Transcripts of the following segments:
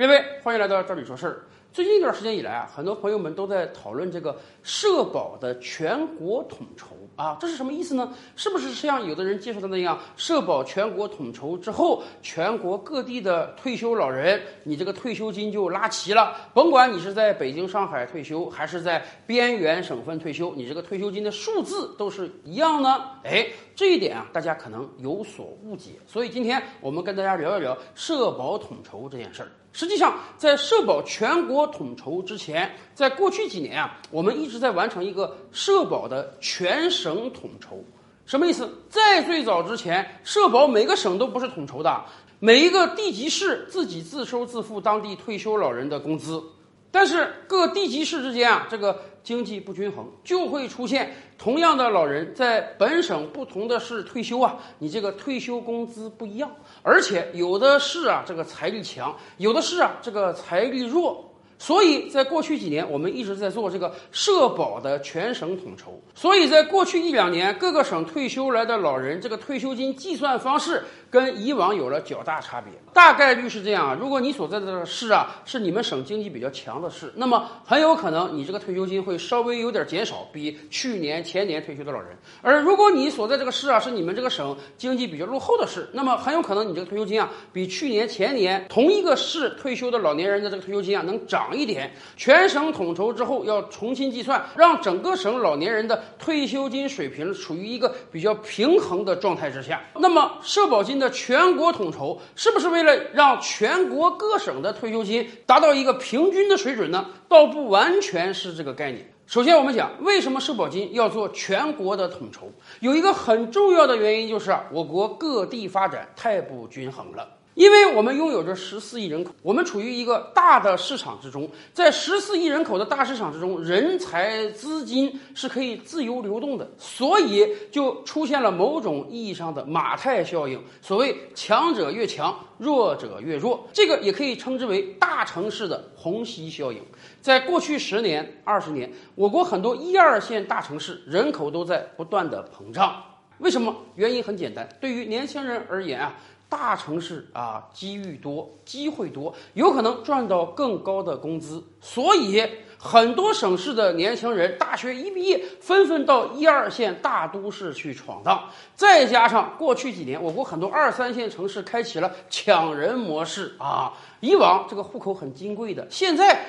各位，欢迎来到这里说事儿。最近一段时间以来啊，很多朋友们都在讨论这个社保的全国统筹啊，这是什么意思呢？是不是像有的人介绍的那样，社保全国统筹之后，全国各地的退休老人，你这个退休金就拉齐了，甭管你是在北京、上海退休，还是在边缘省份退休，你这个退休金的数字都是一样呢？哎，这一点啊，大家可能有所误解。所以今天我们跟大家聊一聊社保统筹这件事儿。实际上，在社保全国统筹之前，在过去几年啊，我们一直在完成一个社保的全省统筹。什么意思？在最早之前，社保每个省都不是统筹的，每一个地级市自己自收自付当地退休老人的工资。但是各地级市之间啊，这个经济不均衡，就会出现同样的老人在本省不同的市退休啊，你这个退休工资不一样，而且有的市啊这个财力强，有的市啊这个财力弱。所以在过去几年，我们一直在做这个社保的全省统筹。所以在过去一两年，各个省退休来的老人这个退休金计算方式跟以往有了较大差别。大概率是这样啊，如果你所在的市啊是你们省经济比较强的市，那么很有可能你这个退休金会稍微有点减少，比去年前年退休的老人。而如果你所在这个市啊是你们这个省经济比较落后的市，那么很有可能你这个退休金啊比去年前年同一个市退休的老年人的这个退休金啊能涨。涨一点，全省统筹之后要重新计算，让整个省老年人的退休金水平处于一个比较平衡的状态之下。那么，社保金的全国统筹是不是为了让全国各省的退休金达到一个平均的水准呢？倒不完全是这个概念。首先，我们讲为什么社保金要做全国的统筹，有一个很重要的原因就是，我国各地发展太不均衡了。因为我们拥有着十四亿人口，我们处于一个大的市场之中，在十四亿人口的大市场之中，人才资金是可以自由流动的，所以就出现了某种意义上的马太效应。所谓强者越强，弱者越弱，这个也可以称之为大城市的虹吸效应。在过去十年、二十年，我国很多一二线大城市人口都在不断的膨胀。为什么？原因很简单，对于年轻人而言啊。大城市啊，机遇多，机会多，有可能赚到更高的工资，所以很多省市的年轻人大学一毕业，纷纷到一二线大都市去闯荡。再加上过去几年，我国很多二三线城市开启了抢人模式啊，以往这个户口很金贵的，现在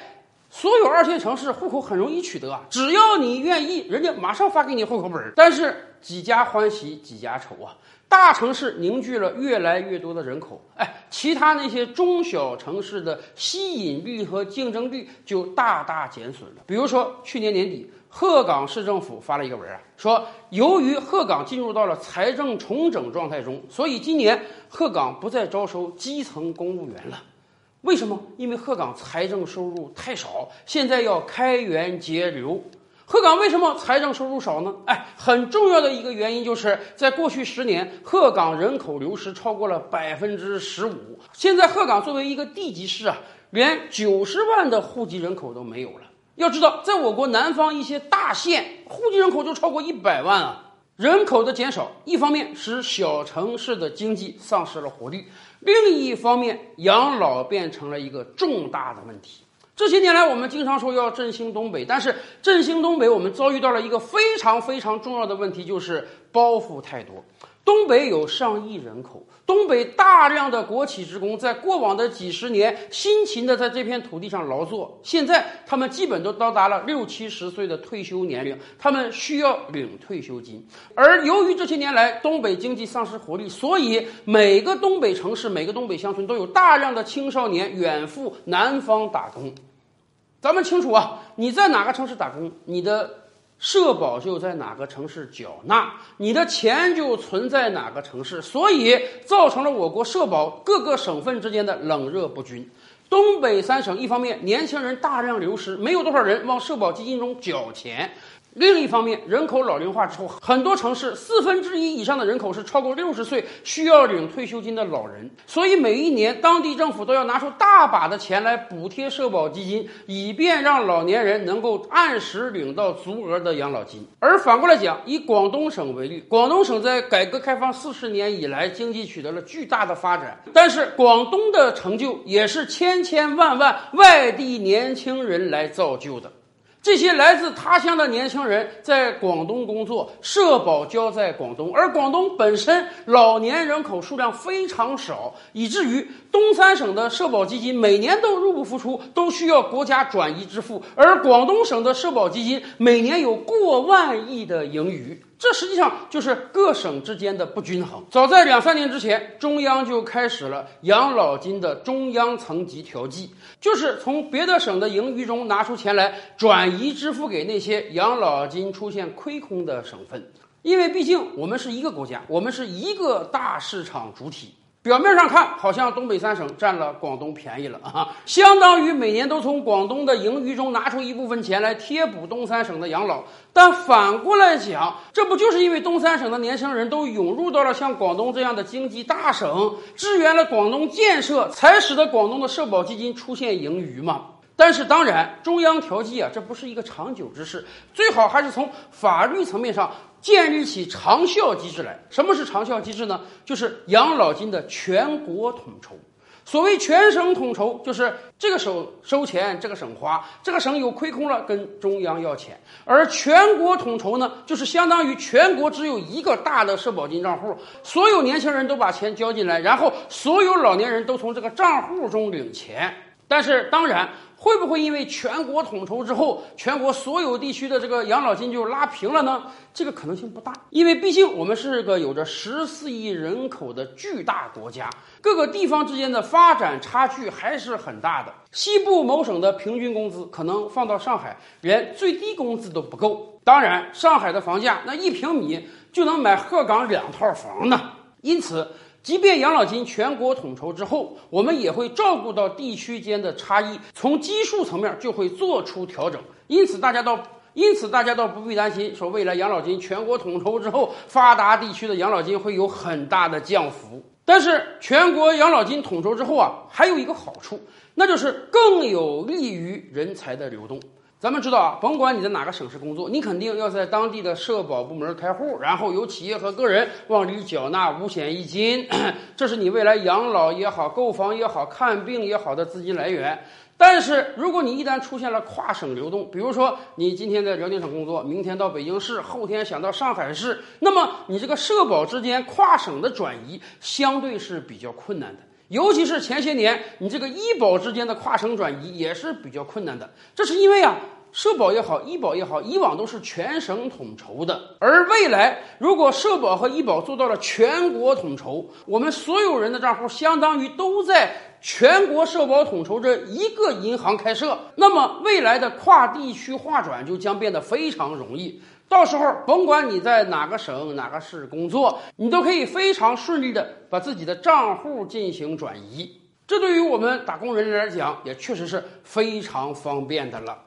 所有二线城市户口很容易取得，只要你愿意，人家马上发给你户口本。但是几家欢喜几家愁啊。大城市凝聚了越来越多的人口，哎，其他那些中小城市的吸引力和竞争力就大大减损了。比如说，去年年底，鹤岗市政府发了一个文啊，说由于鹤岗进入到了财政重整状态中，所以今年鹤岗不再招收基层公务员了。为什么？因为鹤岗财政收入太少，现在要开源节流。鹤岗为什么财政收入少呢？哎，很重要的一个原因就是在过去十年，鹤岗人口流失超过了百分之十五。现在鹤岗作为一个地级市啊，连九十万的户籍人口都没有了。要知道，在我国南方一些大县，户籍人口就超过一百万啊。人口的减少，一方面使小城市的经济丧失了活力，另一方面，养老变成了一个重大的问题。这些年来，我们经常说要振兴东北，但是振兴东北，我们遭遇到了一个非常非常重要的问题，就是包袱太多。东北有上亿人口，东北大量的国企职工在过往的几十年辛勤的在这片土地上劳作，现在他们基本都到达了六七十岁的退休年龄，他们需要领退休金。而由于这些年来东北经济丧失活力，所以每个东北城市、每个东北乡村都有大量的青少年远赴南方打工。咱们清楚啊，你在哪个城市打工，你的。社保就在哪个城市缴纳，你的钱就存在哪个城市，所以造成了我国社保各个省份之间的冷热不均。东北三省一方面年轻人大量流失，没有多少人往社保基金中缴钱；另一方面，人口老龄化之后，很多城市四分之一以上的人口是超过六十岁需要领退休金的老人，所以每一年当地政府都要拿出大把的钱来补贴社保基金，以便让老年人能够按时领到足额的养老金。而反过来讲，以广东省为例，广东省在改革开放四十年以来，经济取得了巨大的发展，但是广东的成就也是千千万万外地年轻人来造就的。这些来自他乡的年轻人在广东工作，社保交在广东，而广东本身老年人口数量非常少，以至于东三省的社保基金每年都入不敷出，都需要国家转移支付，而广东省的社保基金每年有过万亿的盈余。这实际上就是各省之间的不均衡。早在两三年之前，中央就开始了养老金的中央层级调剂，就是从别的省的盈余中拿出钱来转移支付给那些养老金出现亏空的省份。因为毕竟我们是一个国家，我们是一个大市场主体。表面上看，好像东北三省占了广东便宜了啊，相当于每年都从广东的盈余中拿出一部分钱来贴补东三省的养老。但反过来讲，这不就是因为东三省的年轻人都涌入到了像广东这样的经济大省，支援了广东建设，才使得广东的社保基金出现盈余吗？但是当然，中央调剂啊，这不是一个长久之事，最好还是从法律层面上。建立起长效机制来。什么是长效机制呢？就是养老金的全国统筹。所谓全省统筹，就是这个省收钱，这个省花，这个省有亏空了，跟中央要钱。而全国统筹呢，就是相当于全国只有一个大的社保金账户，所有年轻人都把钱交进来，然后所有老年人都从这个账户中领钱。但是当然。会不会因为全国统筹之后，全国所有地区的这个养老金就拉平了呢？这个可能性不大，因为毕竟我们是个有着十四亿人口的巨大国家，各个地方之间的发展差距还是很大的。西部某省的平均工资可能放到上海，连最低工资都不够。当然，上海的房价那一平米就能买鹤岗两套房呢。因此。即便养老金全国统筹之后，我们也会照顾到地区间的差异，从基数层面就会做出调整。因此，大家倒因此大家倒不必担心，说未来养老金全国统筹之后，发达地区的养老金会有很大的降幅。但是，全国养老金统筹之后啊，还有一个好处，那就是更有利于人才的流动。咱们知道啊，甭管你在哪个省市工作，你肯定要在当地的社保部门开户，然后由企业和个人往里缴纳五险一金，这是你未来养老也好、购房也好、看病也好的资金来源。但是，如果你一旦出现了跨省流动，比如说你今天在辽宁省工作，明天到北京市，后天想到上海市，那么你这个社保之间跨省的转移相对是比较困难的。尤其是前些年，你这个医保之间的跨省转移也是比较困难的。这是因为啊，社保也好，医保也好，以往都是全省统筹的。而未来，如果社保和医保做到了全国统筹，我们所有人的账户相当于都在全国社保统筹这一个银行开设，那么未来的跨地区划转就将变得非常容易。到时候，甭管你在哪个省、哪个市工作，你都可以非常顺利的把自己的账户进行转移。这对于我们打工人来讲，也确实是非常方便的了。